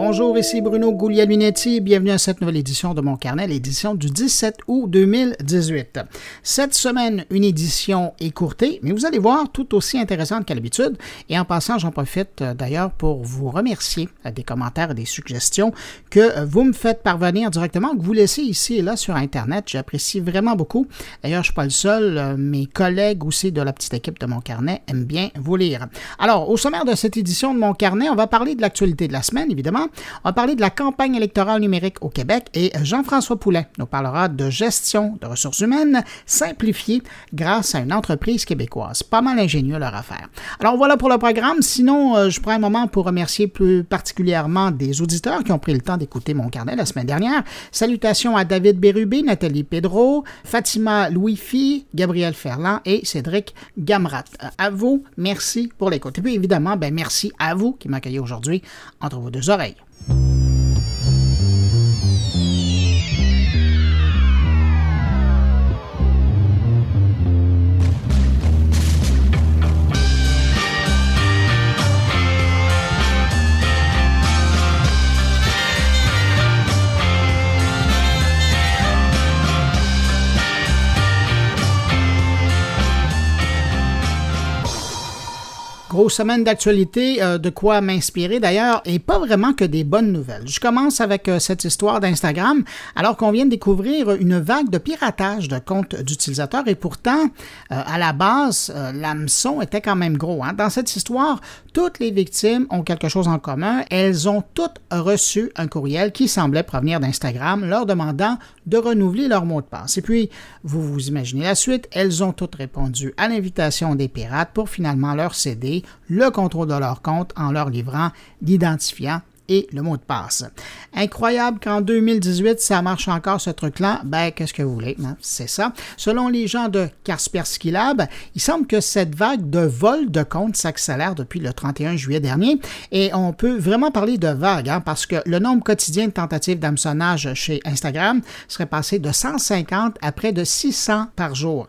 Bonjour, ici Bruno Guglielminetti. Bienvenue à cette nouvelle édition de mon carnet, l'édition du 17 août 2018. Cette semaine, une édition écourtée, mais vous allez voir tout aussi intéressante qu'à l'habitude. Et en passant, j'en profite euh, d'ailleurs pour vous remercier euh, des commentaires et des suggestions que euh, vous me faites parvenir directement, que vous laissez ici et là sur Internet. J'apprécie vraiment beaucoup. D'ailleurs, je ne suis pas le seul. Mes collègues aussi de la petite équipe de mon carnet aiment bien vous lire. Alors, au sommaire de cette édition de mon carnet, on va parler de l'actualité de la semaine, évidemment. On va parler de la campagne électorale numérique au Québec et Jean-François Poulet nous parlera de gestion de ressources humaines simplifiée grâce à une entreprise québécoise. Pas mal ingénieux leur affaire. Alors voilà pour le programme. Sinon, euh, je prends un moment pour remercier plus particulièrement des auditeurs qui ont pris le temps d'écouter mon carnet la semaine dernière. Salutations à David Bérubé, Nathalie Pedro, Fatima Louis-Fi, Gabriel Ferland et Cédric Gamrat. À vous, merci pour l'écoute. Et puis évidemment, ben merci à vous qui m'accueillez aujourd'hui entre vos deux oreilles. radio. Grosse semaine d'actualité, euh, de quoi m'inspirer d'ailleurs, et pas vraiment que des bonnes nouvelles. Je commence avec euh, cette histoire d'Instagram, alors qu'on vient de découvrir une vague de piratage de comptes d'utilisateurs, et pourtant, euh, à la base, l'hameçon était quand même gros. Hein. Dans cette histoire, toutes les victimes ont quelque chose en commun. Elles ont toutes reçu un courriel qui semblait provenir d'Instagram leur demandant de renouveler leur mot de passe. Et puis, vous vous imaginez la suite, elles ont toutes répondu à l'invitation des pirates pour finalement leur céder le contrôle de leur compte en leur livrant l'identifiant et le mot de passe. Incroyable qu'en 2018, ça marche encore ce truc-là. Ben, qu'est-ce que vous voulez? Hein? C'est ça. Selon les gens de Kaspersky Lab, il semble que cette vague de vol de comptes s'accélère depuis le 31 juillet dernier et on peut vraiment parler de vague hein, parce que le nombre quotidien de tentatives d'hameçonnage chez Instagram serait passé de 150 à près de 600 par jour.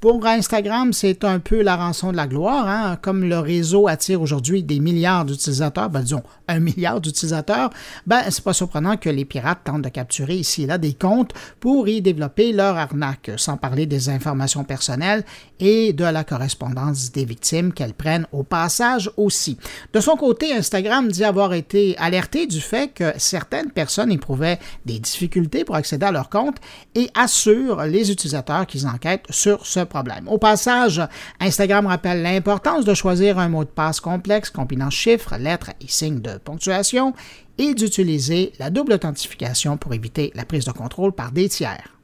Pour Instagram, c'est un peu la rançon de la gloire. Hein? Comme le réseau attire aujourd'hui des milliards d'utilisateurs, ben, disons un milliard d'utilisateurs, utilisateurs, ben, c'est pas surprenant que les pirates tentent de capturer ici et là des comptes pour y développer leur arnaque, sans parler des informations personnelles et de la correspondance des victimes qu'elles prennent au passage aussi. De son côté, Instagram dit avoir été alerté du fait que certaines personnes éprouvaient des difficultés pour accéder à leur compte et assure les utilisateurs qu'ils enquêtent sur ce problème. Au passage, Instagram rappelle l'importance de choisir un mot de passe complexe combinant chiffres, lettres et signes de ponctuation et d'utiliser la double authentification pour éviter la prise de contrôle par des tiers.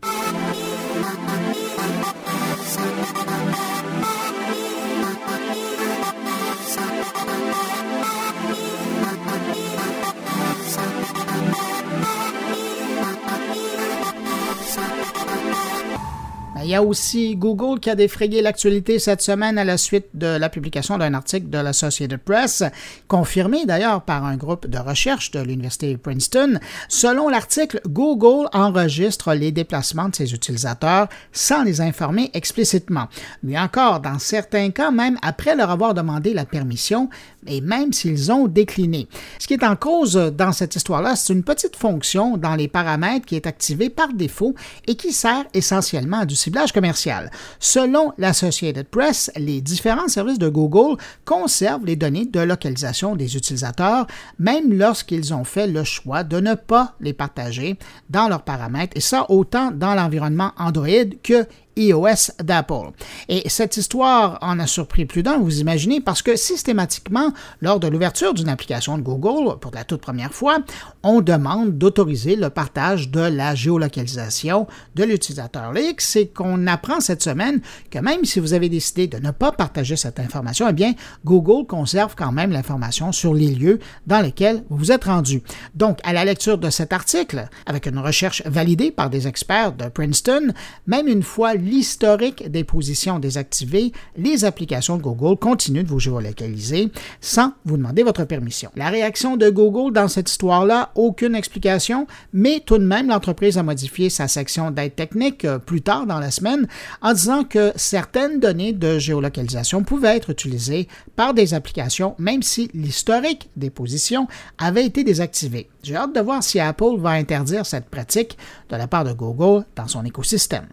Il y a aussi Google qui a défrayé l'actualité cette semaine à la suite de la publication d'un article de l'Associated Press, confirmé d'ailleurs par un groupe de recherche de l'Université Princeton. Selon l'article, Google enregistre les déplacements de ses utilisateurs sans les informer explicitement. Mais encore, dans certains cas, même après leur avoir demandé la permission, et même s'ils ont décliné. Ce qui est en cause dans cette histoire-là, c'est une petite fonction dans les paramètres qui est activée par défaut et qui sert essentiellement à du ciblage commercial. Selon l'Associated Press, les différents services de Google conservent les données de localisation des utilisateurs, même lorsqu'ils ont fait le choix de ne pas les partager dans leurs paramètres, et ça autant dans l'environnement Android que iOS d'Apple. Et cette histoire en a surpris plus d'un, vous imaginez, parce que systématiquement, lors de l'ouverture d'une application de Google, pour la toute première fois, on demande d'autoriser le partage de la géolocalisation de l'utilisateur. C'est qu'on apprend cette semaine que même si vous avez décidé de ne pas partager cette information, eh bien, Google conserve quand même l'information sur les lieux dans lesquels vous vous êtes rendu. Donc, à la lecture de cet article, avec une recherche validée par des experts de Princeton, même une fois l'historique des positions désactivées, les applications de Google continuent de vous géolocaliser sans vous demander votre permission. La réaction de Google dans cette histoire-là, aucune explication, mais tout de même, l'entreprise a modifié sa section d'aide technique euh, plus tard dans la semaine en disant que certaines données de géolocalisation pouvaient être utilisées par des applications, même si l'historique des positions avait été désactivé. J'ai hâte de voir si Apple va interdire cette pratique de la part de Google dans son écosystème.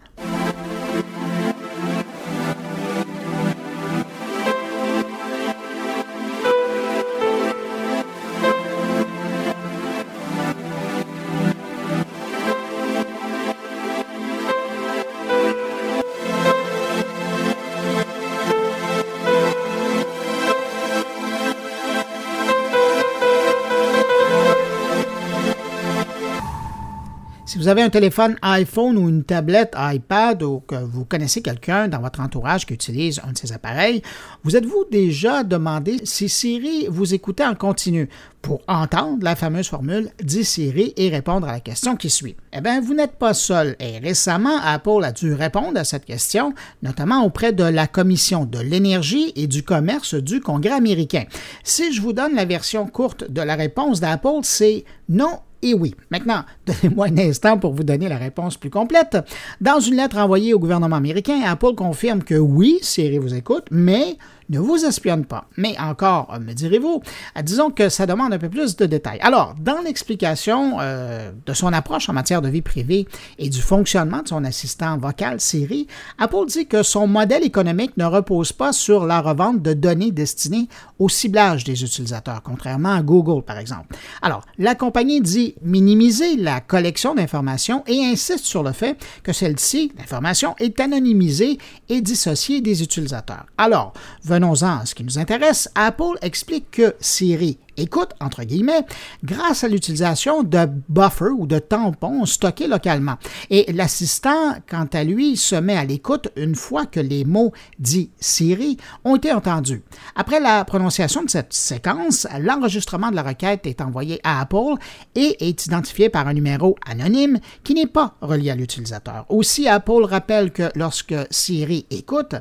Avez un téléphone iPhone ou une tablette iPad ou que vous connaissez quelqu'un dans votre entourage qui utilise un de ces appareils, vous êtes-vous déjà demandé si Siri vous écoutait en continu pour entendre la fameuse formule dit Siri et répondre à la question qui suit? Eh bien, vous n'êtes pas seul et récemment, Apple a dû répondre à cette question, notamment auprès de la Commission de l'énergie et du commerce du Congrès américain. Si je vous donne la version courte de la réponse d'Apple, c'est non et oui. Maintenant, donnez-moi un instant pour vous donner la réponse plus complète. Dans une lettre envoyée au gouvernement américain, Apple confirme que oui, Siri vous écoute, mais ne vous espionne pas. Mais encore, me direz-vous, euh, disons que ça demande un peu plus de détails. Alors, dans l'explication euh, de son approche en matière de vie privée et du fonctionnement de son assistant vocal Siri, Apple dit que son modèle économique ne repose pas sur la revente de données destinées au ciblage des utilisateurs, contrairement à Google, par exemple. Alors, la compagnie dit minimiser la collection d'informations et insiste sur le fait que celle-ci, l'information, est anonymisée et dissociée des utilisateurs. Alors, venons-en ce qui nous intéresse. Apple explique que Siri écoute, entre guillemets, grâce à l'utilisation de buffers ou de tampons stockés localement. Et l'assistant, quant à lui, se met à l'écoute une fois que les mots dits Siri ont été entendus. Après la prononciation de cette séquence, l'enregistrement de la requête est envoyé à Apple et est identifié par un numéro anonyme qui n'est pas relié à l'utilisateur. Aussi, Apple rappelle que lorsque Siri écoute,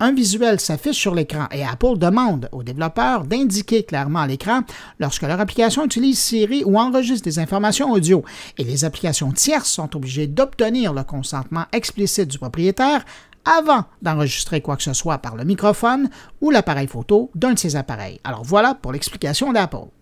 un visuel s'affiche sur l'écran et Apple demande aux développeurs d'indiquer clairement à l'écran lorsque leur application utilise Siri ou enregistre des informations audio. Et les applications tierces sont obligées d'obtenir le consentement explicite du propriétaire avant d'enregistrer quoi que ce soit par le microphone ou l'appareil photo d'un de ces appareils. Alors voilà pour l'explication d'Apple.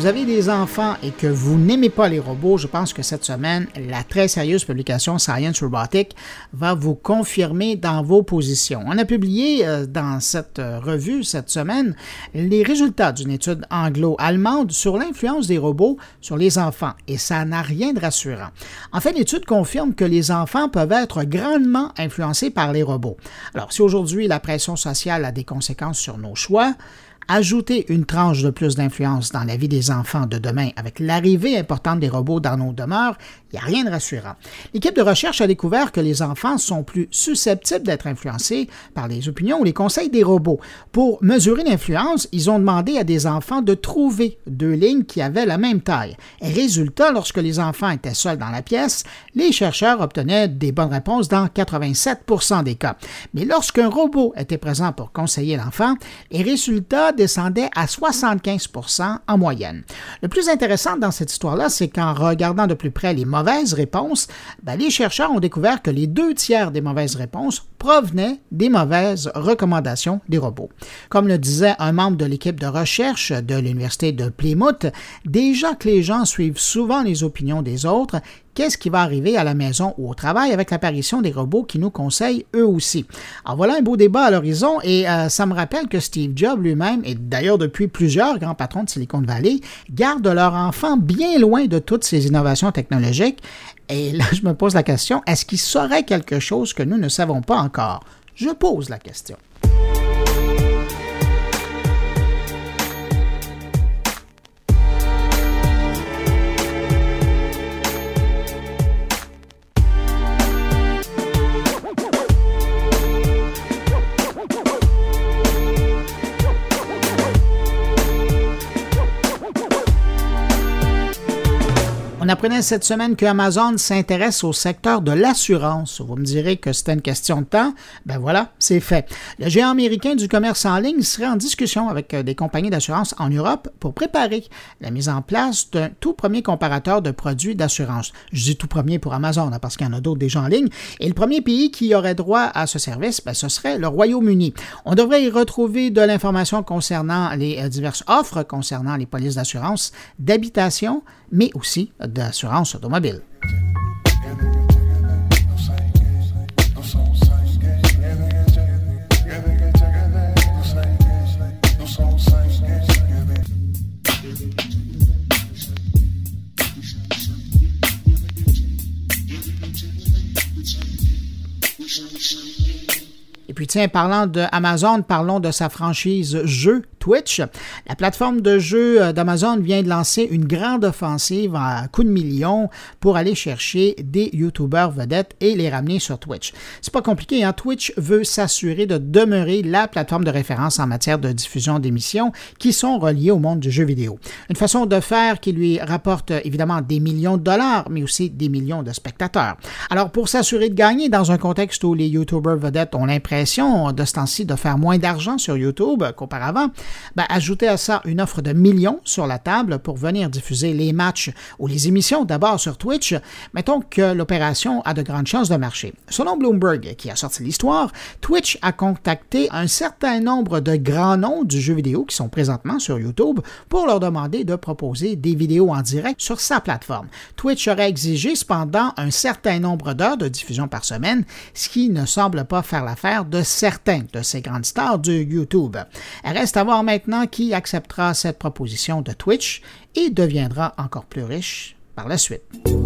Vous avez des enfants et que vous n'aimez pas les robots, je pense que cette semaine, la très sérieuse publication Science Robotic va vous confirmer dans vos positions. On a publié euh, dans cette euh, revue cette semaine les résultats d'une étude anglo-allemande sur l'influence des robots sur les enfants et ça n'a rien de rassurant. En fait, l'étude confirme que les enfants peuvent être grandement influencés par les robots. Alors, si aujourd'hui la pression sociale a des conséquences sur nos choix, Ajouter une tranche de plus d'influence dans la vie des enfants de demain avec l'arrivée importante des robots dans nos demeures, il n'y a rien de rassurant. L'équipe de recherche a découvert que les enfants sont plus susceptibles d'être influencés par les opinions ou les conseils des robots. Pour mesurer l'influence, ils ont demandé à des enfants de trouver deux lignes qui avaient la même taille. résultat, lorsque les enfants étaient seuls dans la pièce, les chercheurs obtenaient des bonnes réponses dans 87% des cas. Mais lorsqu'un robot était présent pour conseiller l'enfant, les descendaient à 75% en moyenne. Le plus intéressant dans cette histoire-là, c'est qu'en regardant de plus près les mauvaises réponses, ben, les chercheurs ont découvert que les deux tiers des mauvaises réponses provenaient des mauvaises recommandations des robots. Comme le disait un membre de l'équipe de recherche de l'Université de Plymouth, déjà que les gens suivent souvent les opinions des autres, qu'est-ce qui va arriver à la maison ou au travail avec l'apparition des robots qui nous conseillent eux aussi. Alors voilà un beau débat à l'horizon et euh, ça me rappelle que Steve Jobs lui-même, et d'ailleurs depuis plusieurs grands patrons de Silicon Valley, gardent leurs enfants bien loin de toutes ces innovations technologiques. Et là, je me pose la question, est-ce qu'il saurait quelque chose que nous ne savons pas encore? Je pose la question. J'apprenais cette semaine que Amazon s'intéresse au secteur de l'assurance. Vous me direz que c'était une question de temps. Ben voilà, c'est fait. Le géant américain du commerce en ligne serait en discussion avec euh, des compagnies d'assurance en Europe pour préparer la mise en place d'un tout premier comparateur de produits d'assurance. Je dis tout premier pour Amazon, hein, parce qu'il y en a d'autres déjà en ligne. Et le premier pays qui aurait droit à ce service, ben, ce serait le Royaume-Uni. On devrait y retrouver de l'information concernant les euh, diverses offres concernant les polices d'assurance d'habitation, mais aussi d'assurance automobile. Et puis tiens, parlant de Amazon, parlons de sa franchise jeu Twitch. La plateforme de jeu euh, d'Amazon vient de lancer une grande offensive à coups de millions pour aller chercher des YouTubers vedettes et les ramener sur Twitch. C'est pas compliqué, hein? Twitch veut s'assurer de demeurer la plateforme de référence en matière de diffusion d'émissions qui sont reliées au monde du jeu vidéo. Une façon de faire qui lui rapporte évidemment des millions de dollars, mais aussi des millions de spectateurs. Alors pour s'assurer de gagner dans un contexte où les YouTubers vedettes ont l'impression de ce temps-ci de faire moins d'argent sur YouTube qu'auparavant, ben, à ça une offre de millions sur la table pour venir diffuser les matchs ou les émissions d'abord sur Twitch, mettons que l'opération a de grandes chances de marcher. Selon Bloomberg, qui a sorti l'histoire, Twitch a contacté un certain nombre de grands noms du jeu vidéo qui sont présentement sur YouTube pour leur demander de proposer des vidéos en direct sur sa plateforme. Twitch aurait exigé cependant un certain nombre d'heures de diffusion par semaine, ce qui ne semble pas faire l'affaire de certains de ces grandes stars du YouTube. reste à voir maintenant qui acceptera cette proposition de Twitch et deviendra encore plus riche par la suite.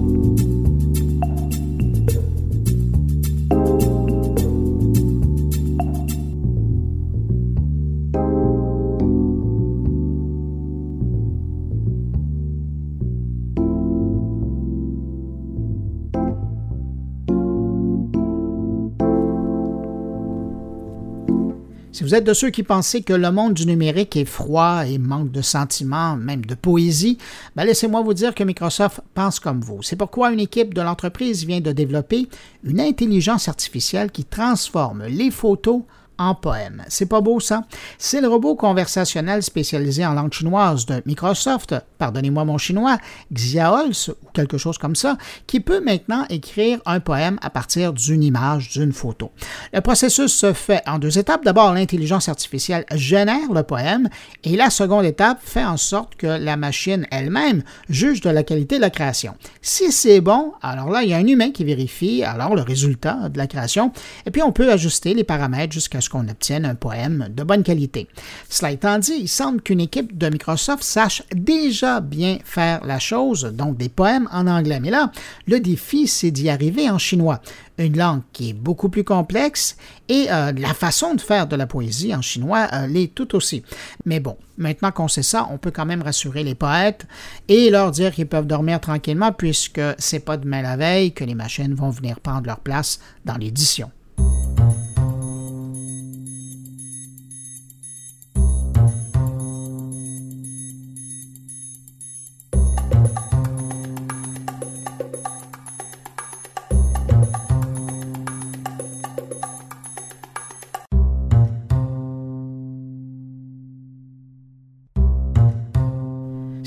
Si vous êtes de ceux qui pensaient que le monde du numérique est froid et manque de sentiments, même de poésie, ben laissez-moi vous dire que Microsoft pense comme vous. C'est pourquoi une équipe de l'entreprise vient de développer une intelligence artificielle qui transforme les photos en poème. C'est pas beau ça? C'est le robot conversationnel spécialisé en langue chinoise de Microsoft, pardonnez-moi mon chinois, Xiaols ou quelque chose comme ça, qui peut maintenant écrire un poème à partir d'une image, d'une photo. Le processus se fait en deux étapes. D'abord, l'intelligence artificielle génère le poème et la seconde étape fait en sorte que la machine elle-même juge de la qualité de la création. Si c'est bon, alors là, il y a un humain qui vérifie alors le résultat de la création et puis on peut ajuster les paramètres jusqu'à qu'on obtienne un poème de bonne qualité. Cela étant dit, il semble qu'une équipe de Microsoft sache déjà bien faire la chose, donc des poèmes en anglais. Mais là, le défi, c'est d'y arriver en chinois, une langue qui est beaucoup plus complexe et euh, la façon de faire de la poésie en chinois euh, l'est tout aussi. Mais bon, maintenant qu'on sait ça, on peut quand même rassurer les poètes et leur dire qu'ils peuvent dormir tranquillement puisque c'est pas demain la veille que les machines vont venir prendre leur place dans l'édition.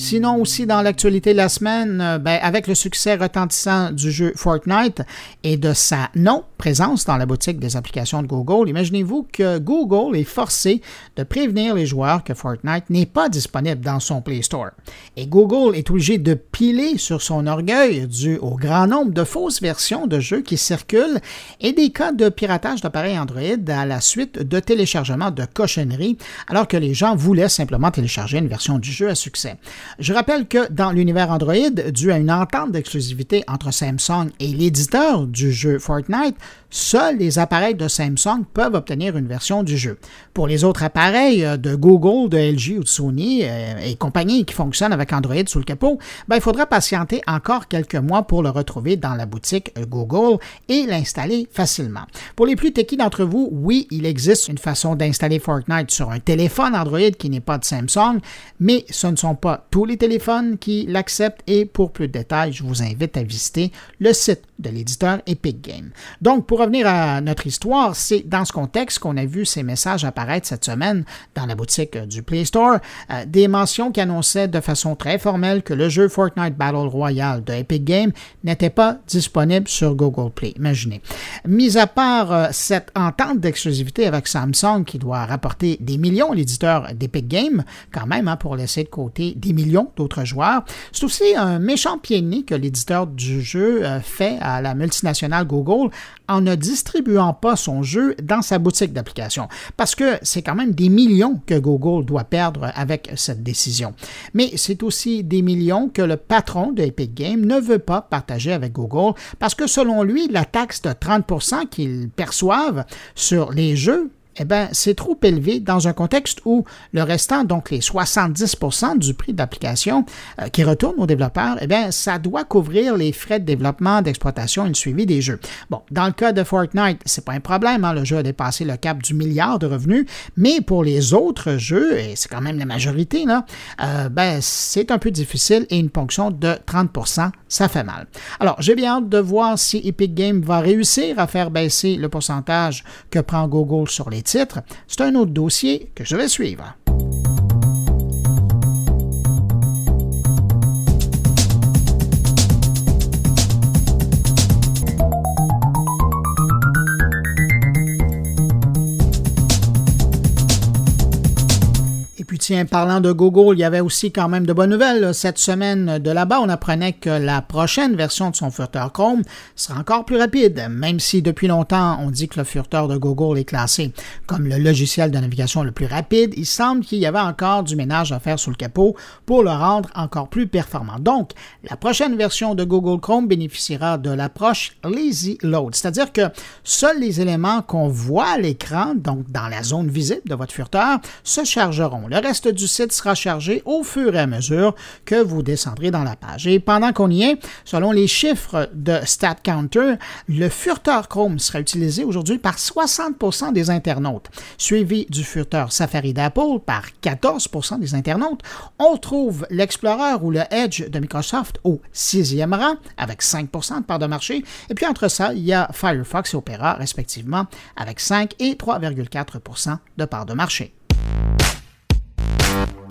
Sinon, aussi dans l'actualité de la semaine, euh, ben, avec le succès retentissant du jeu Fortnite et de sa non-présence dans la boutique des applications de Google, imaginez-vous que Google est forcé de prévenir les joueurs que Fortnite n'est pas disponible dans son Play Store. Et Google est obligé de piler sur son orgueil dû au grand nombre de fausses versions de jeux qui circulent et des cas de piratage d'appareils Android à la suite de téléchargement de cochonneries alors que les gens voulaient simplement télécharger une version du jeu à succès. Je rappelle que dans l'univers Android, dû à une entente d'exclusivité entre Samsung et l'éditeur du jeu Fortnite, seuls les appareils de Samsung peuvent obtenir une version du jeu. Pour les autres appareils euh, de Google, de LG ou de Sony euh, et compagnies qui fonctionnent avec Android sous le capot, ben, il faudra patienter encore quelques mois pour le retrouver dans la boutique euh, Google et l'installer facilement. Pour les plus techniques d'entre vous, oui, il existe une façon d'installer Fortnite sur un téléphone Android qui n'est pas de Samsung, mais ce ne sont pas tous les téléphones qui l'acceptent et pour plus de détails, je vous invite à visiter le site de l'éditeur Epic Games. Donc, pour revenir à notre histoire, c'est dans ce contexte qu'on a vu ces messages apparaître cette semaine dans la boutique du Play Store, euh, des mentions qui annonçaient de façon très formelle que le jeu Fortnite Battle Royale de Epic Games n'était pas disponible sur Google Play. Imaginez. Mis à part euh, cette entente d'exclusivité avec Samsung qui doit rapporter des millions à l'éditeur d'Epic Games, quand même, hein, pour laisser de côté des millions d'autres joueurs, c'est aussi un méchant pied de que l'éditeur du jeu euh, fait à la multinationale Google en ne distribuant pas son jeu dans sa boutique d'application. Parce que c'est quand même des millions que Google doit perdre avec cette décision. Mais c'est aussi des millions que le patron de Epic Games ne veut pas partager avec Google parce que selon lui, la taxe de 30% qu'ils perçoivent sur les jeux eh bien, c'est trop élevé dans un contexte où le restant, donc les 70% du prix d'application euh, qui retourne aux développeurs, eh bien, ça doit couvrir les frais de développement, d'exploitation et de suivi des jeux. Bon, dans le cas de Fortnite, c'est pas un problème, hein, le jeu a dépassé le cap du milliard de revenus, mais pour les autres jeux, et c'est quand même la majorité, là, euh, ben, c'est un peu difficile et une ponction de 30% ça fait mal. Alors, j'ai bien hâte de voir si Epic Games va réussir à faire baisser le pourcentage que prend Google sur les titres. C'est un autre dossier que je vais suivre. Tiens, parlant de Google, il y avait aussi quand même de bonnes nouvelles. Cette semaine de là-bas, on apprenait que la prochaine version de son furteur Chrome sera encore plus rapide, même si depuis longtemps on dit que le furteur de Google est classé comme le logiciel de navigation le plus rapide. Il semble qu'il y avait encore du ménage à faire sous le capot pour le rendre encore plus performant. Donc, la prochaine version de Google Chrome bénéficiera de l'approche Lazy Load, c'est-à-dire que seuls les éléments qu'on voit à l'écran, donc dans la zone visible de votre furteur, se chargeront. Le reste du site sera chargé au fur et à mesure que vous descendrez dans la page. Et pendant qu'on y est, selon les chiffres de StatCounter, le furteur Chrome sera utilisé aujourd'hui par 60% des internautes, suivi du furteur Safari d'Apple par 14% des internautes. On trouve l'Explorer ou le Edge de Microsoft au sixième rang avec 5% de part de marché. Et puis entre ça, il y a Firefox et Opera respectivement avec 5 et 3,4% de part de marché. On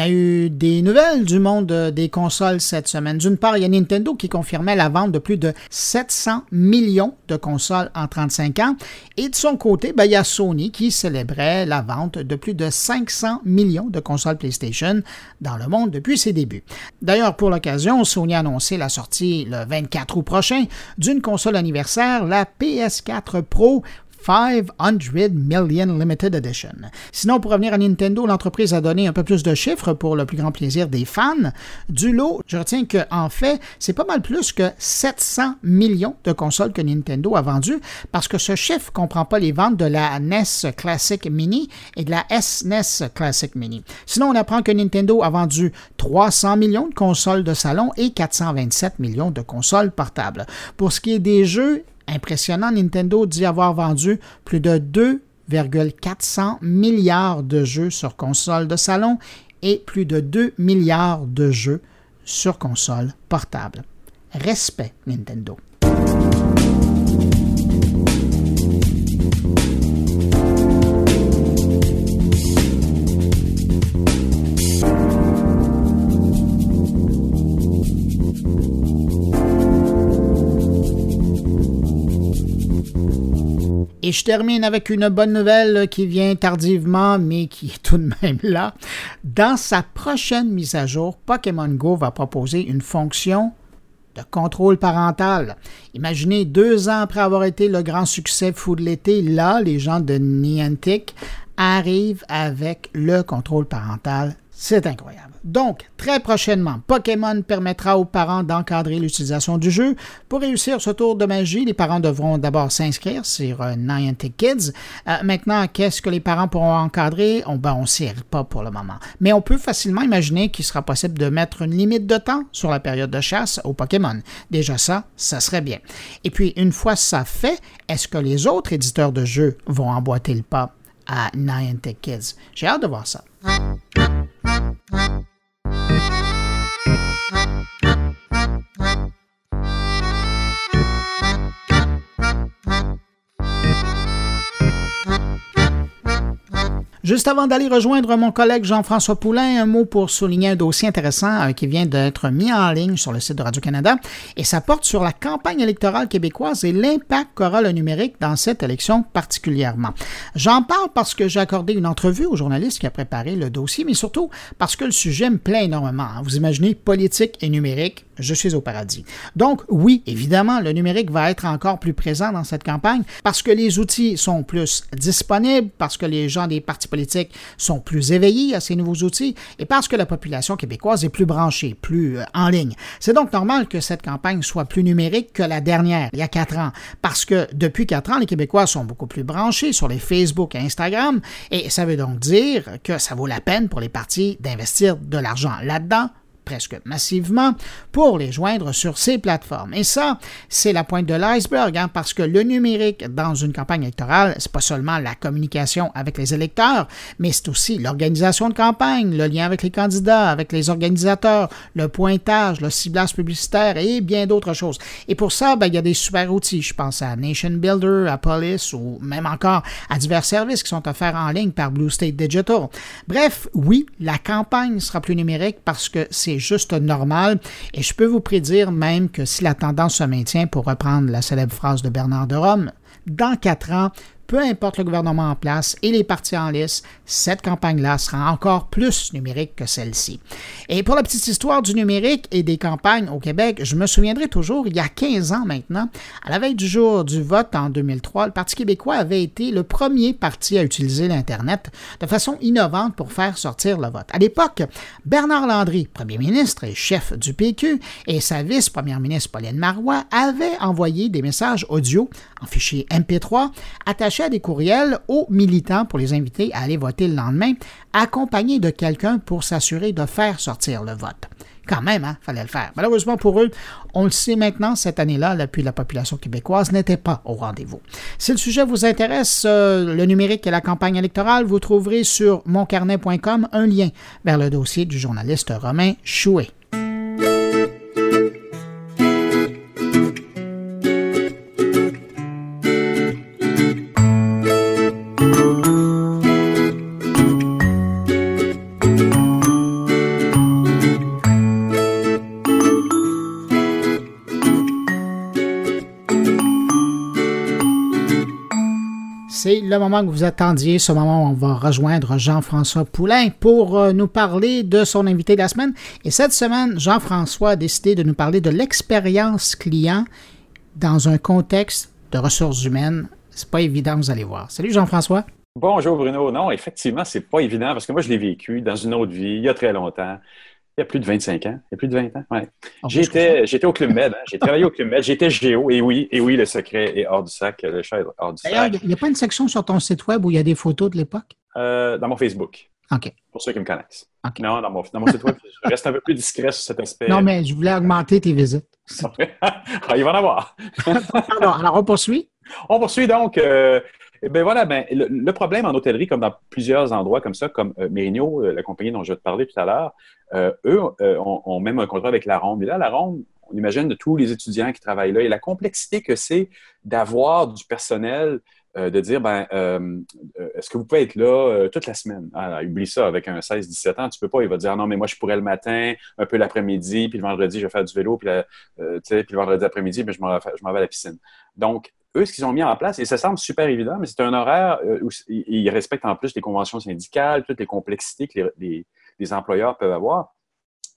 a eu des nouvelles du monde des consoles cette semaine. D'une part, il y a Nintendo qui confirmait la vente de plus de 700 millions de consoles en 35 ans. Et de son côté, ben, il y a Sony qui célébrait la vente de plus de 500 millions de consoles PlayStation dans le monde depuis ses débuts. D'ailleurs, pour l'occasion, Sony a annoncé la sortie le 24 août prochain d'une console anniversaire, la PS4 Pro 500 Million Limited Edition. Sinon, pour revenir à Nintendo, l'entreprise a donné un peu plus de chiffres pour le plus grand plaisir des fans. Du lot, je retiens qu'en fait, c'est pas mal plus que 700 millions de consoles que Nintendo a vendues parce que ce chiffre comprend pas les ventes de la NES Classic Mini et de la SNES Classic Mini. Sinon, on apprend que Nintendo a vendu 300 millions de consoles de salon et 427 millions de consoles portables. Pour ce qui est des jeux, Impressionnant, Nintendo dit avoir vendu plus de 2,400 milliards de jeux sur console de salon et plus de 2 milliards de jeux sur console portable. Respect, Nintendo. Et je termine avec une bonne nouvelle qui vient tardivement, mais qui est tout de même là. Dans sa prochaine mise à jour, Pokémon Go va proposer une fonction de contrôle parental. Imaginez deux ans après avoir été le grand succès fou de l'été, là, les gens de Niantic arrivent avec le contrôle parental C'est incroyable. Donc, très prochainement, Pokémon permettra aux parents d'encadrer l'utilisation du jeu. Pour réussir ce tour de magie, les parents devront d'abord s'inscrire sur euh, Niantic Kids. Euh, maintenant, qu'est-ce que les parents pourront encadrer? On, ben, ne sait pas pour le moment. Mais on peut facilement imaginer qu'il sera possible de mettre une limite de temps sur la période de chasse aux Pokémon. Déjà ça, ça serait bien. Et puis, une fois ça fait, est-ce que les autres éditeurs de jeux vont emboîter le pas à Niantic Kids? J'ai hâte de voir ça. Thank you. Juste avant d'aller rejoindre mon collègue Jean-François Poulain, un mot pour souligner un dossier intéressant euh, qui vient d'être mis en ligne sur le site de Radio-Canada et ça porte sur la campagne électorale québécoise et l'impact qu'aura le numérique dans cette élection particulièrement. J'en parle parce que j'ai accordé une entrevue au journaliste qui a préparé le dossier, mais surtout parce que le sujet me plaît énormément. Vous imaginez politique et numérique, je suis au paradis. Donc oui, évidemment, le numérique va être encore plus présent dans cette campagne parce que les outils sont plus disponibles, parce que les gens des partis politiques sont plus éveillés à ces nouveaux outils et parce que la population québécoise est plus branchée, plus euh, en ligne. C'est donc normal que cette campagne soit plus numérique que la dernière, il y a quatre ans, parce que depuis quatre ans, les Québécois sont beaucoup plus branchés sur les Facebook et Instagram, et ça veut donc dire que ça vaut la peine pour les partis d'investir de l'argent là-dedans presque massivement pour les joindre sur ces plateformes. Et ça, c'est la pointe de l'iceberg, hein, parce que le numérique dans une campagne électorale, c'est pas seulement la communication avec les électeurs, mais c'est aussi l'organisation de campagne, le lien avec les candidats, avec les organisateurs, le pointage, le ciblage publicitaire et bien d'autres choses. Et pour ça, ben, il y a des super outils. Je pense à Nation Builder, à Police ou même encore à divers services qui sont offerts en ligne par Blue State Digital. Bref, oui, la campagne sera plus numérique parce que c'est juste normal. Et je peux vous prédire même que si la tendance se maintient, pour reprendre la célèbre phrase de Bernard de Rome, dans quatre ans, peu importe le gouvernement en place et les partis en lice, cette campagne-là sera encore plus numérique que celle-ci. Et pour la petite histoire du numérique et des campagnes au Québec, je me souviendrai toujours, il y a 15 ans maintenant, à la veille du jour du vote en 2003, le Parti québécois avait été le premier parti à utiliser l'Internet de façon innovante pour faire sortir le vote. À l'époque, Bernard Landry, premier ministre et chef du PQ, et sa vice-première ministre Pauline Marois avaient envoyé des messages audio en fichier MP3 attachés des courriels aux militants pour les inviter à aller voter le lendemain, accompagnés de quelqu'un pour s'assurer de faire sortir le vote. Quand même, hein, fallait le faire. Malheureusement pour eux, on le sait maintenant, cette année-là, l'appui de la population québécoise n'était pas au rendez-vous. Si le sujet vous intéresse, euh, le numérique et la campagne électorale, vous trouverez sur moncarnet.com un lien vers le dossier du journaliste Romain Chouet. Le moment que vous attendiez, ce moment où on va rejoindre Jean-François Poulain pour euh, nous parler de son invité de la semaine. Et cette semaine, Jean-François a décidé de nous parler de l'expérience client dans un contexte de ressources humaines. C'est pas évident, vous allez voir. Salut Jean-François. Bonjour Bruno. Non, effectivement, c'est pas évident parce que moi, je l'ai vécu dans une autre vie, il y a très longtemps. Il y a plus de 25 ans. Il y a plus de 20 ans, ouais. Ah, j'étais, j'étais au Club Med. Hein. J'ai travaillé au Club Med. J'étais géo. Et oui, et oui, le secret est hors du sac. Le chat est hors du sac. il n'y a pas une section sur ton site web où il y a des photos de l'époque? Euh, dans mon Facebook. OK. Pour ceux qui me connaissent. Non, dans mon, dans mon site web, je reste un peu plus discret sur cet aspect. Non, mais je voulais augmenter tes visites. ah, il va en avoir. Pardon. Alors, on poursuit? On poursuit donc. Euh, ben voilà, ben, le, problème en hôtellerie, comme dans plusieurs endroits comme ça, comme euh, Mérigno, euh, la compagnie dont je vais te parler tout à l'heure, euh, eux ont, même un contrat avec la Ronde. Et là, la Ronde, on imagine de tous les étudiants qui travaillent là et la complexité que c'est d'avoir du personnel, de dire, ben, est-ce que vous pouvez être là toute la semaine? Ah, oublie ça, avec un 16-17 ans, tu peux pas. Il va dire, non, mais moi, je pourrais le matin, un peu l'après-midi, puis le vendredi, je vais faire du vélo, puis, puis le vendredi après-midi, je m'en vais à la piscine. Donc, eux, ce qu'ils ont mis en place, et ça semble super évident, mais c'est un horaire euh, où ils respectent en plus les conventions syndicales, toutes les complexités que les, employeurs peuvent avoir.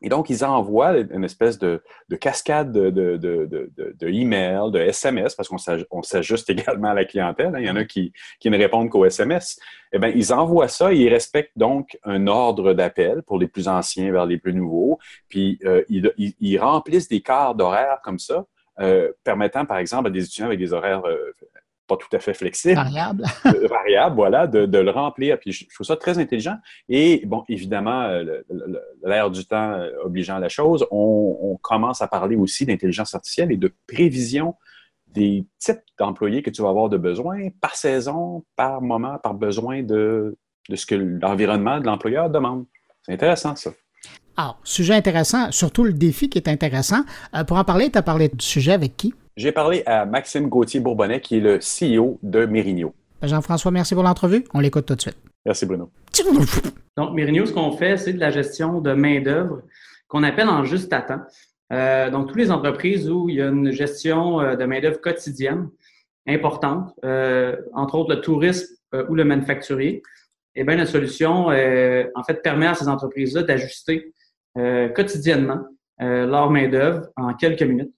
Et donc, ils envoient une espèce de, cascade de, de, de, de, emails, de SMS, parce qu'on s'ajuste également à la clientèle. Hein. Il y en a qui, qui ne répondent qu'aux SMS. Eh bien, ils envoient ça et ils respectent donc un ordre d'appel pour les plus anciens vers les plus nouveaux. Puis, euh, ils, remplissent des quarts d'horaire comme ça, euh, permettant, par exemple, à des étudiants avec des horaires euh, pas tout à fait flexible. Variable. variable, voilà, de, le remplir. Puis je, trouve ça très intelligent. Et bon, évidemment, euh, l'air du temps euh, obligeant la chose, on, commence à parler aussi d'intelligence artificielle et de prévision des types d'employés que tu vas avoir de besoin par saison, par moment, par besoin de, de ce que l'environnement de l'employeur demande. C'est intéressant, ça. Alors, sujet intéressant, surtout le défi qui est intéressant. Euh, pour en parler, tu as parlé du sujet avec qui? J'ai parlé à Maxime Gauthier-Bourbonnais, qui est le CEO de Mérigno. Ben, Jean-François, merci pour l'entrevue. On l'écoute tout de suite. Merci, Bruno. Donc, Mérigno, ce qu'on fait, c'est de la gestion de main-d'œuvre qu'on appelle en juste à temps. Euh, donc, toutes les entreprises où il y a une gestion euh, de main-d'œuvre quotidienne importante, euh, entre autres le tourisme ou le manufacturier, eh bien, la solution, en fait, permet à ces entreprises-là d'ajuster quotidiennement leur main-d'œuvre en quelques minutes.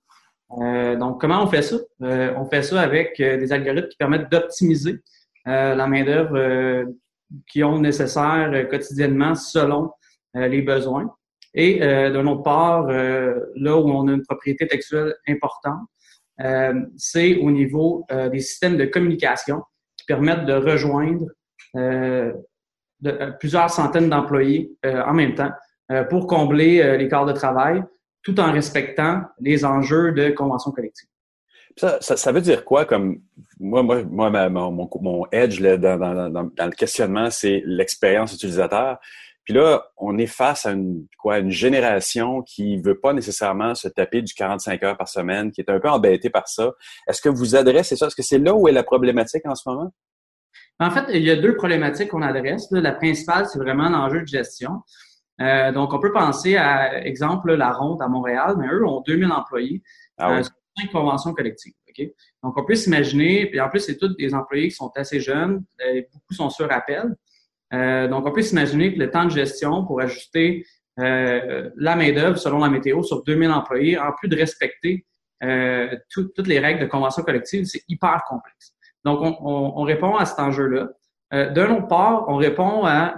Euh, donc, comment on fait ça? Euh, on fait ça avec euh, des algorithmes qui permettent d'optimiser la main-d'œuvre qui ont nécessaire quotidiennement selon les besoins. Et d'un autre part, là où on a une propriété textuelle importante, c'est au niveau des systèmes de communication qui permettent de rejoindre plusieurs centaines d'employés en même temps pour combler les quarts de travail tout en respectant les enjeux de convention collective. Ça, ça, veut dire quoi comme moi, moi, moi mon, mon, edge là, dans, dans, dans, dans, le questionnement, c'est l'expérience utilisateur. Puis là, on est face à une, quoi, une génération qui veut pas nécessairement se taper du 45 heures par semaine, qui est un peu embêtée par ça. Est-ce que vous adressez ça? Est-ce que c'est là où est la problématique en ce moment? En fait, il y a deux problématiques qu'on adresse. La principale, c'est vraiment l'enjeu de gestion. Euh, donc, on peut penser à, exemple, la Ronde à Montréal, mais eux ont 2000 employés ah oui. euh, cinq conventions collectives. Okay? Donc, on peut s'imaginer, puis en plus, c'est tous des employés qui sont assez jeunes, euh, beaucoup sont sur appel. Euh, donc, on peut s'imaginer que le temps de gestion pour ajuster euh, la main-d'œuvre selon la météo sur 2000 employés, en plus de respecter toutes les règles de convention collective, c'est hyper complexe. Donc, on, on, on répond à cet enjeu-là. D'un autre part, on répond à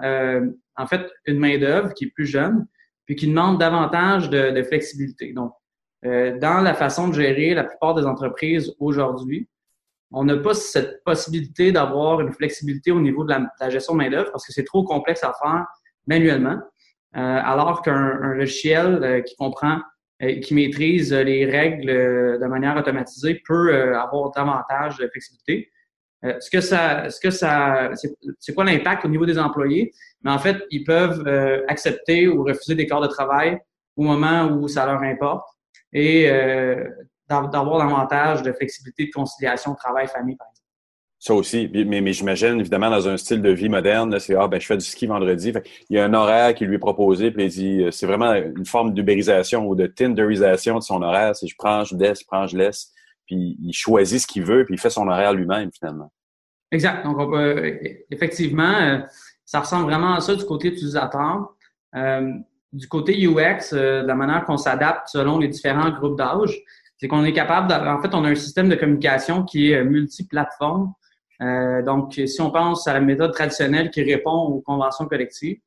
en fait une main-d'œuvre qui est plus jeune, puis qui demande davantage de, flexibilité. Donc, euh, dans la façon de gérer la plupart des entreprises aujourd'hui, on n'a pas cette possibilité d'avoir une flexibilité au niveau de la, gestion de main-d'œuvre parce que c'est trop complexe à faire manuellement. Euh, alors qu'un logiciel euh, qui comprend et qui maîtrise les règles de manière automatisée peut avoir davantage de flexibilité. Euh, ce que ça, ce que ça, c'est quoi l'impact au niveau des employés? Mais en fait, ils peuvent euh, accepter ou refuser des corps de travail au moment où ça leur importe et euh, d'avoir davantage de flexibilité de conciliation travail-famille, par exemple. Ça aussi, mais, mais j'imagine évidemment dans un style de vie moderne, c'est ah ben je fais du ski vendredi, il y a un horaire qui lui est proposé, puis il dit c'est vraiment une forme d'ubérisation ou de tinderisation de son horaire, c'est je prends, je laisse, je prends, je laisse puis il choisit ce qu'il veut, puis il fait son horaire lui-même, finalement. Exact. Donc, on peut, effectivement, euh, ça ressemble vraiment à ça du côté utilisateur. Euh, du côté UX, euh, de la manière qu'on s'adapte selon les différents groupes d'âge, c'est qu'on est capable, en fait, on a un système de communication qui est multiplateforme. Euh, donc, si on pense à la méthode traditionnelle qui répond aux conventions collectives,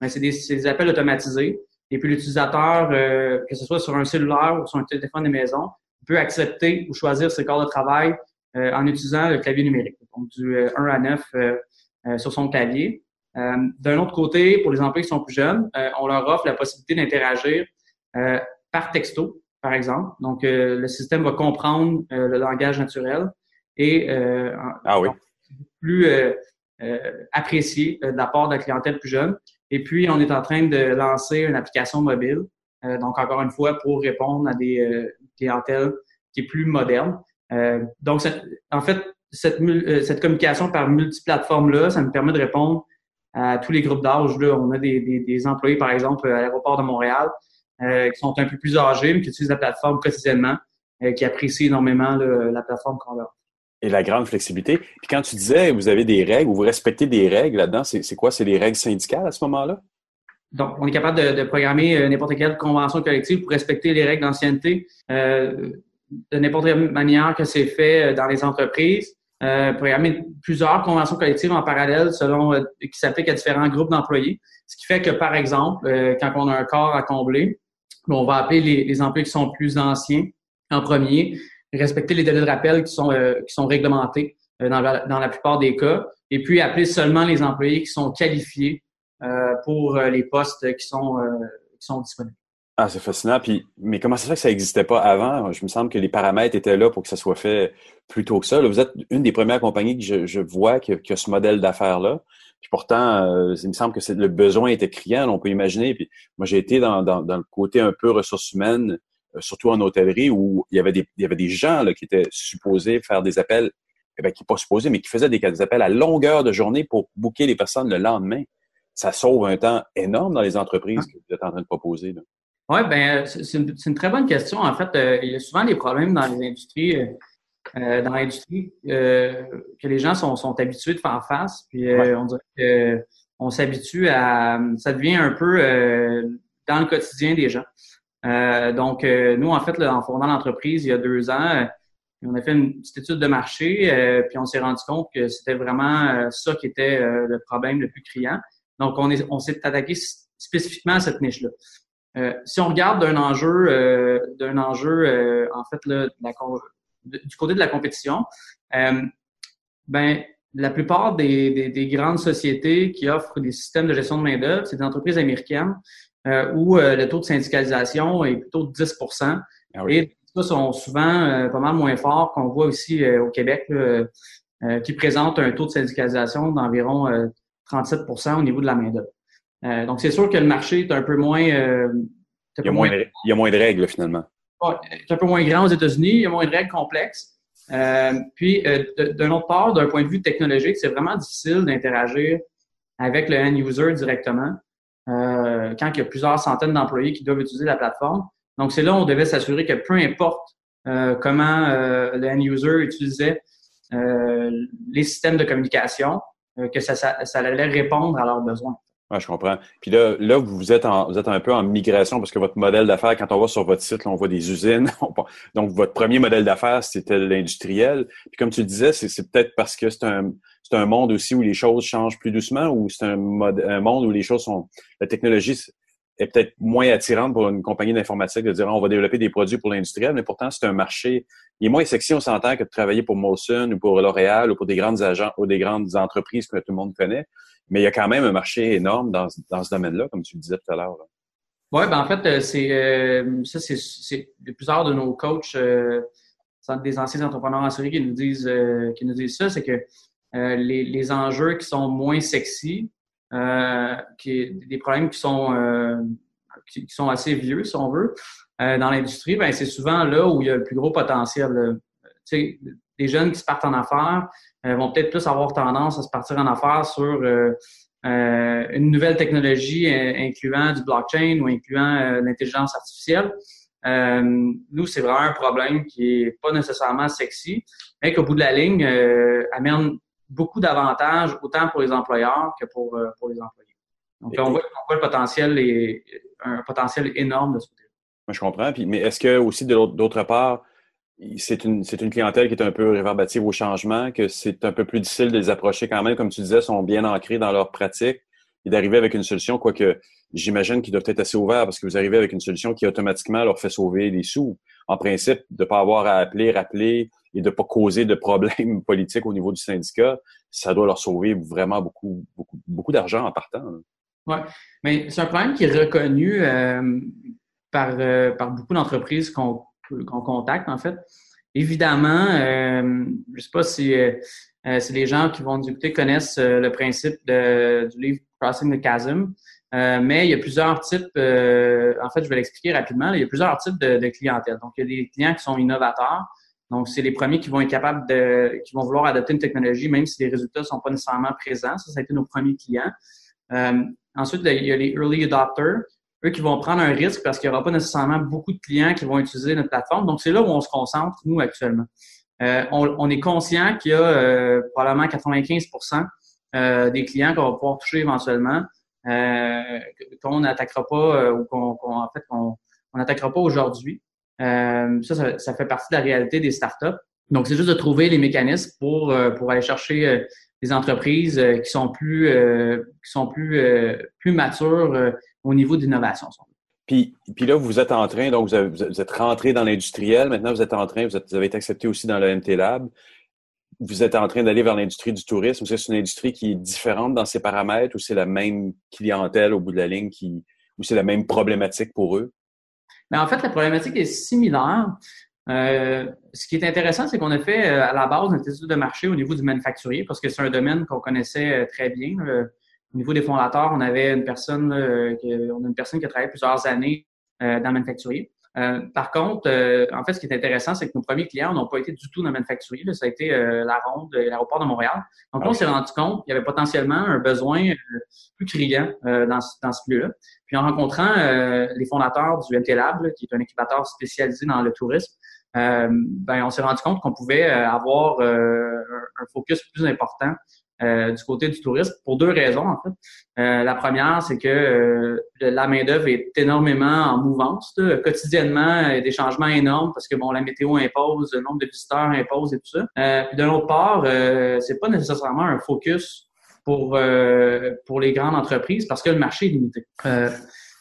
ben, c'est des, appels automatisés. Et puis l'utilisateur, que ce soit sur un cellulaire ou sur un téléphone de maison, peut accepter ou choisir ses corps de travail euh, en utilisant le clavier numérique, donc du 1 euh, à 9 euh, sur son clavier. D'un autre côté, pour les employés qui sont plus jeunes, on leur offre la possibilité d'interagir par texto, par exemple. Donc, le système va comprendre le langage naturel et ah oui. plus apprécié de la part de la clientèle plus jeune. Et puis, on est en train de lancer une application mobile, donc encore une fois, pour répondre à des clientèle qui est plus moderne. Euh, donc, en fait, cette, euh, cette communication par multiplateforme-là, ça nous permet de répondre à tous les groupes d'âge. On a des, employés, par exemple, à l'aéroport de Montréal, euh, qui sont un peu plus âgés, mais qui utilisent la plateforme quotidiennement, qui apprécient énormément la plateforme qu'on leur et la grande flexibilité. Puis quand tu disais, vous avez des règles, ou vous respectez des règles là-dedans, c'est quoi? C'est des règles syndicales à ce moment-là? Donc, on est capable de, de programmer n'importe quelle convention collective pour respecter les règles d'ancienneté de n'importe quelle manière que c'est fait dans les entreprises. Euh, programmer plusieurs conventions collectives en parallèle selon qui s'appliquent à différents groupes d'employés. Ce qui fait que, par exemple, quand on a un corps à combler, on va appeler les, les employés qui sont plus anciens en premier, respecter les délais de rappel qui sont, euh, qui sont réglementés euh, dans, la, dans la plupart des cas, et puis appeler seulement les employés qui sont qualifiés euh, pour les postes qui sont, qui sont disponibles. Ah, c'est fascinant. Puis, mais comment ça fait que ça n'existait pas avant? Je me semble que les paramètres étaient là pour que ça soit fait plus tôt que ça. vous êtes une des premières compagnies que je, vois qui a, ce modèle d'affaires-là. Puis pourtant, il me semble que le besoin était criant, on peut imaginer. Puis moi, j'ai été dans, dans, le côté un peu ressources humaines euh, surtout en hôtellerie, où il y avait des, il y avait des gens là, qui étaient supposés faire des appels, eh bien, qui pas supposés, mais qui faisaient des, des, appels à longueur de journée pour booker les personnes le lendemain. Ça sauve un temps énorme dans les entreprises ah. que vous êtes en train de proposer. Oui, ben c'est une, une, très bonne question. En fait, euh, il y a souvent des problèmes dans les industries, euh, dans l'industrie, que les gens sont, sont, habitués de faire face. Puis on dirait que on s'habitue à, ça devient un peu dans le quotidien des gens. Euh, donc, euh, nous, en fait, là, en fondant l'entreprise il y a deux ans, euh, on a fait une petite étude de marché, puis on s'est rendu compte que c'était vraiment ça qui était le problème le plus criant. Donc, on est, on s'est attaqué spécifiquement à cette niche-là. si on regarde d'un enjeu, d'un enjeu, en fait, là, du côté de la compétition, ben la plupart des, des, des, grandes sociétés qui offrent des systèmes de gestion de main d'œuvre, c'est des entreprises américaines euh, où euh, le taux de syndicalisation est plutôt de 10 ah Et les sont souvent euh, pas mal moins forts qu'on voit aussi au Québec, qui présentent un taux de syndicalisation d'environ 37% au niveau de la main-d'œuvre. donc, c'est sûr que le marché est un peu moins. il, y a moins, de, il y a moins de règles, finalement. Ouais, c'est un peu moins grand aux États-Unis, il y a moins de règles complexes. puis, d'un autre part, d'un point de vue technologique, c'est vraiment difficile d'interagir avec le end-user directement. Euh, quand il y a plusieurs centaines d'employés qui doivent utiliser la plateforme. Donc, c'est là où on devait s'assurer que peu importe euh, comment euh, le end-user utilisait les systèmes de communication, que ça, ça, ça, allait répondre à leurs besoins. Oui, je comprends. Puis là, là vous, êtes en, vous êtes un peu en migration parce que votre modèle d'affaires, quand on va sur votre site, là, on voit des usines. Donc, votre premier modèle d'affaires, c'était l'industriel. Puis comme tu disais, c'est peut-être parce que c'est un, c'est un monde aussi où les choses changent plus doucement ou c'est un, un monde où les choses sont... La technologie est peut-être moins attirante pour une compagnie d'informatique de dire on va développer des produits pour l'industriel, mais pourtant c'est un marché. Il est moins sexy, on s'entend, que de travailler pour Molson ou pour L'Oréal ou pour des grandes agents ou des grandes entreprises que tout le monde connaît. Mais il y a quand même un marché énorme dans, dans ce domaine-là, comme tu le disais tout à l'heure. Oui, ben en fait, euh, c'est euh, ça, c'est plusieurs de nos coachs, euh, des anciens entrepreneurs en série qui nous disent qui nous disent ça, c'est que les, les, enjeux qui sont moins sexy, euh, qui, des problèmes qui sont, euh, qui, sont assez vieux, si on veut, dans l'industrie, ben, c'est souvent là où il y a le plus gros potentiel. Tu sais, les jeunes qui se partent en affaires vont peut-être plus avoir tendance à se partir en affaires sur une nouvelle technologie incluant du blockchain ou incluant l'intelligence artificielle. nous, c'est vraiment un problème qui est pas nécessairement sexy, mais qu'au bout de la ligne amène beaucoup d'avantages, autant pour les employeurs que pour, euh, pour les employés. Donc, on voit, on voit, le potentiel est un potentiel énorme de ce côté-là. Moi, je comprends. Puis, mais est-ce que aussi, d'autre part, c'est une, c'est une clientèle qui est un peu réverbative au changement, que c'est un peu plus difficile de les approcher quand même, comme tu disais, sont bien ancrés dans leur pratique et d'arriver avec une solution, quoique j'imagine qu'ils doivent être assez ouverts parce que vous arrivez avec une solution qui automatiquement leur fait sauver des sous. En principe, de ne pas avoir à appeler, rappeler, et de pas causer de problèmes politiques au niveau du syndicat, ça doit leur sauver vraiment beaucoup, beaucoup, beaucoup d'argent en partant. Oui, mais c'est un problème qui est reconnu euh, par, euh, par beaucoup d'entreprises qu'on contacte, en fait. Évidemment, euh, je ne sais pas si, si les gens qui vont nous écouter connaissent le principe de, du livre Crossing the Chasm, mais il y a plusieurs types, en fait, je vais l'expliquer rapidement, il y a plusieurs types de, de clientèle. Donc, il y a des clients qui sont innovateurs, donc, c'est les premiers qui vont être capables de, qui vont vouloir adopter une technologie, même si les résultats ne sont pas nécessairement présents. Ça, ça a été nos premiers clients. Euh, ensuite, il y a les early adopters, eux qui vont prendre un risque parce qu'il n'y aura pas nécessairement beaucoup de clients qui vont utiliser notre plateforme. Donc, c'est là où on se concentre, nous, actuellement. Euh, on, on, est conscient qu'il y a euh, probablement 95% euh, des clients qu'on va pouvoir toucher éventuellement qu'on n'attaquera pas ou qu'on, en fait, qu'on n'attaquera pas aujourd'hui. Ça, ça, fait partie de la réalité des startups. Donc, c'est juste de trouver les mécanismes pour, pour aller chercher des entreprises qui sont plus, qui sont plus, plus matures au niveau d'innovation. Puis, puis là, vous êtes en train, donc vous, êtes rentré dans l'industriel. Maintenant, vous êtes en train, vous, avez été accepté aussi dans le MT Lab. Vous êtes en train d'aller vers l'industrie du tourisme. C'est une industrie qui est différente dans ses paramètres ou c'est la même clientèle au bout de la ligne qui, ou c'est la même problématique pour eux? Mais en fait, la problématique est similaire. Euh, ce qui est intéressant, c'est qu'on a fait euh, à la base une étude de marché au niveau du manufacturier parce que c'est un domaine qu'on connaissait euh, très bien. Au niveau des fondateurs, on avait une personne, euh, qui, on a une personne qui a travaillé plusieurs années euh, dans le manufacturier. Euh, par contre, en fait, ce qui est intéressant, c'est que nos premiers clients n'ont pas été du tout dans le manufacturier. ça a été la ronde et l'aéroport de Montréal. Donc là, on s'est rendu compte qu'il y avait potentiellement un besoin plus criant dans, dans ce lieu-là. Puis en rencontrant les fondateurs du MT Lab, qui est un incubateur spécialisé dans le tourisme, ben, on s'est rendu compte qu'on pouvait avoir un focus plus important euh, du côté du tourisme pour deux raisons en fait. Euh, la première, c'est que euh, la main d'œuvre est énormément en mouvance. Quotidiennement, il y a des changements énormes parce que bon, la météo impose, le nombre de visiteurs impose et tout ça. puis d'un autre part, c'est pas nécessairement un focus pour pour les grandes entreprises parce que le marché est limité.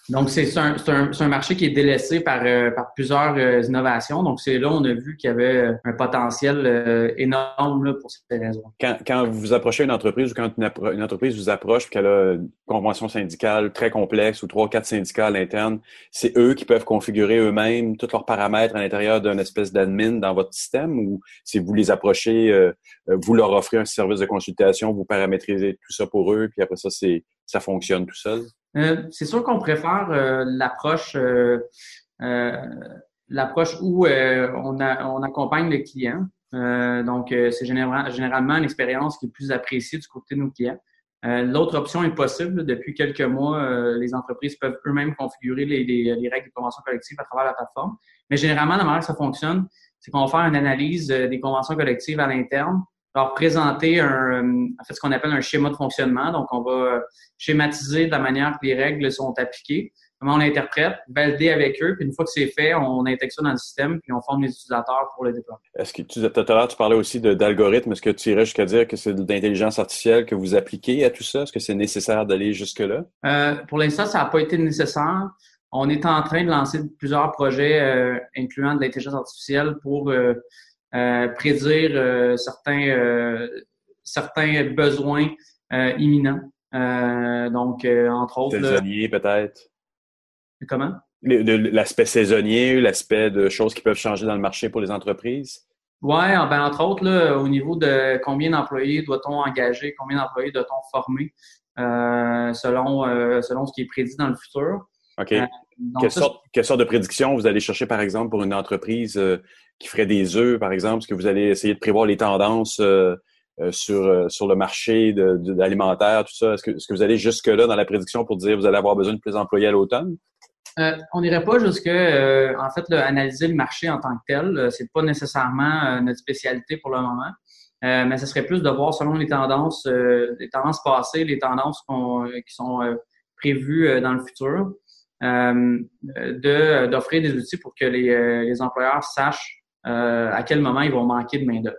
Donc, c'est un, un, un, marché qui est délaissé par, euh, par plusieurs euh, innovations. Donc, c'est là on a vu qu'il y avait euh, un potentiel énorme là, pour ces raisons. Quand, quand vous approchez une entreprise ou quand une, entreprise vous approche qu'elle a une convention syndicale très complexe ou trois, quatre syndicats à l'interne, c'est eux qui peuvent configurer eux-mêmes tous leurs paramètres à l'intérieur d'une espèce d'admin dans votre système ou si vous les approchez, vous leur offrez un service de consultation, vous paramétrisez tout ça pour eux, puis après ça, c'est ça fonctionne tout seul? Euh, c'est sûr qu'on préfère euh, l'approche euh, l'approche où on, on accompagne le client. donc, c'est généralement une expérience qui est plus appréciée du côté de nos clients. L'autre option est possible. Depuis quelques mois, les entreprises peuvent eux-mêmes configurer les, les, règles de convention collective à travers la plateforme. Mais généralement, la manière que ça fonctionne, c'est qu'on va faire une analyse des conventions collectives à l'interne leur présenter un, en fait, ce qu'on appelle un schéma de fonctionnement. Donc, on va schématiser de la manière que les règles sont appliquées, comment on l'interprète, valider avec eux, puis une fois que c'est fait, on intègre ça dans le système, puis on forme les utilisateurs pour le déploiement. Est-ce que tu, tout à l'heure, tu parlais aussi d'algorithmes. Est-ce que tu irais jusqu'à dire que c'est de l'intelligence artificielle que vous appliquez à tout ça? Est-ce que c'est nécessaire d'aller jusque-là? Euh, pour l'instant, ça n'a pas été nécessaire. On est en train de lancer plusieurs projets euh, incluant de l'intelligence artificielle pour euh, euh, prédire euh, certains, euh, certains besoins imminents. donc, entre autres. Saisonnier, peut-être. Comment? L'aspect saisonnier, l'aspect de choses qui peuvent changer dans le marché pour les entreprises? Oui, ah, ben, entre autres, là, au niveau de combien d'employés doit-on engager, combien d'employés doit-on former selon, selon ce qui est prédit dans le futur. OK. Quelle, sorte, quelle, sorte, de prédiction vous allez chercher, par exemple, pour une entreprise qui ferait des œufs, par exemple? Est-ce que vous allez essayer de prévoir les tendances euh, euh, sur, euh, sur le marché de, alimentaire, tout ça? Est-ce que, est que vous allez jusque-là dans la prédiction pour dire que vous allez avoir besoin de plus d'employés à l'automne? on n'irait pas jusque, en fait, analyser le marché en tant que tel. c'est pas nécessairement notre spécialité pour le moment. mais ce serait plus de voir selon les tendances, les tendances passées, les tendances qui sont prévues dans le futur, de d'offrir des outils pour que les, les employeurs sachent euh, à quel moment ils vont manquer de main-d'œuvre.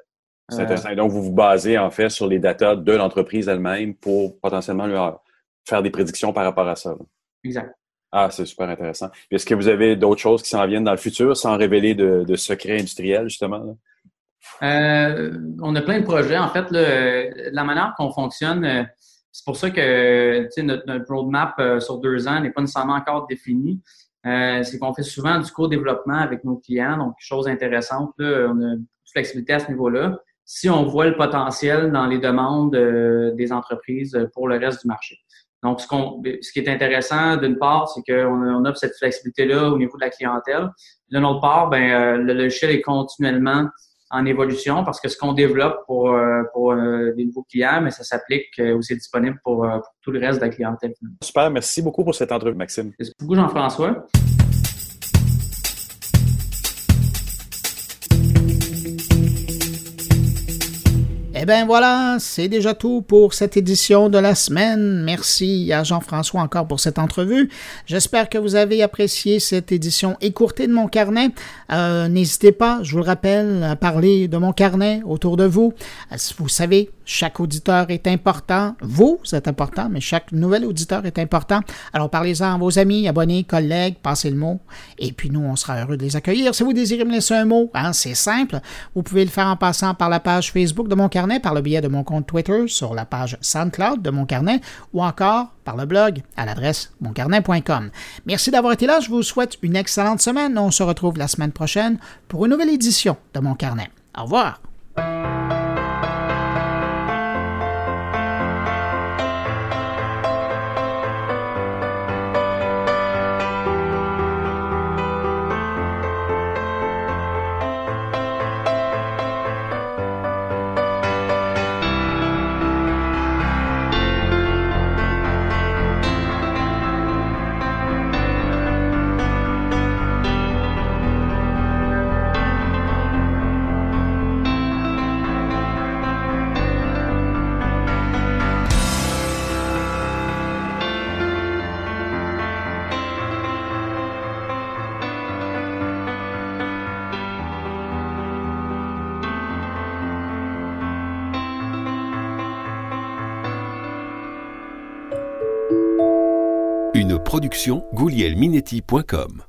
C'est intéressant. Donc, vous vous basez en fait sur les datas de l'entreprise elle-même pour potentiellement leur faire des prédictions par rapport à ça. Exact. Ah, c'est super intéressant. Est-ce que vous avez d'autres choses qui s'en viennent dans le futur sans révéler de, secrets industriels, justement? Euh, on a plein de projets. En fait, la manière qu'on fonctionne, euh, c'est pour ça que notre, notre roadmap sur deux ans n'est pas nécessairement encore défini. Euh, c'est qu'on fait souvent du co-développement avec nos clients. Donc, chose intéressante, là, on a une flexibilité à ce niveau-là. Si on voit le potentiel dans les demandes euh, des entreprises pour le reste du marché. Donc, ce, qu'on, ce qui est intéressant, d'une part, c'est qu'on on cette flexibilité-là au niveau de la clientèle. D'une autre part, ben, euh, le logiciel est continuellement en évolution parce que ce qu'on développe pour, euh, pour euh, des nouveaux clients, mais ça s'applique euh, aussi disponible pour, tout le reste de la clientèle. Super, merci beaucoup pour cette entrevue, Maxime. Merci beaucoup, Jean-François. Bien voilà, c'est déjà tout pour cette édition de la semaine. Merci à Jean-François encore pour cette entrevue. J'espère que vous avez apprécié cette édition écourtée de mon carnet. Euh, n'hésitez pas, je vous le rappelle, à parler de mon carnet autour de vous. Vous savez, chaque auditeur est important. Vous êtes important, mais chaque nouvel auditeur est important. Alors parlez-en à vos amis, abonnés, collègues, passez le mot. Et puis nous, on sera heureux de les accueillir. Si vous désirez me laisser un mot, hein, c'est simple. Vous pouvez le faire en passant par la page Facebook de mon carnet, par le biais de mon compte Twitter, sur la page SoundCloud de mon carnet, ou encore par le blog à l'adresse moncarnet.com. Merci d'avoir été là. Je vous souhaite une excellente semaine. On se retrouve la semaine prochaine pour une nouvelle édition de mon carnet. Au revoir. Production goulielminetti.com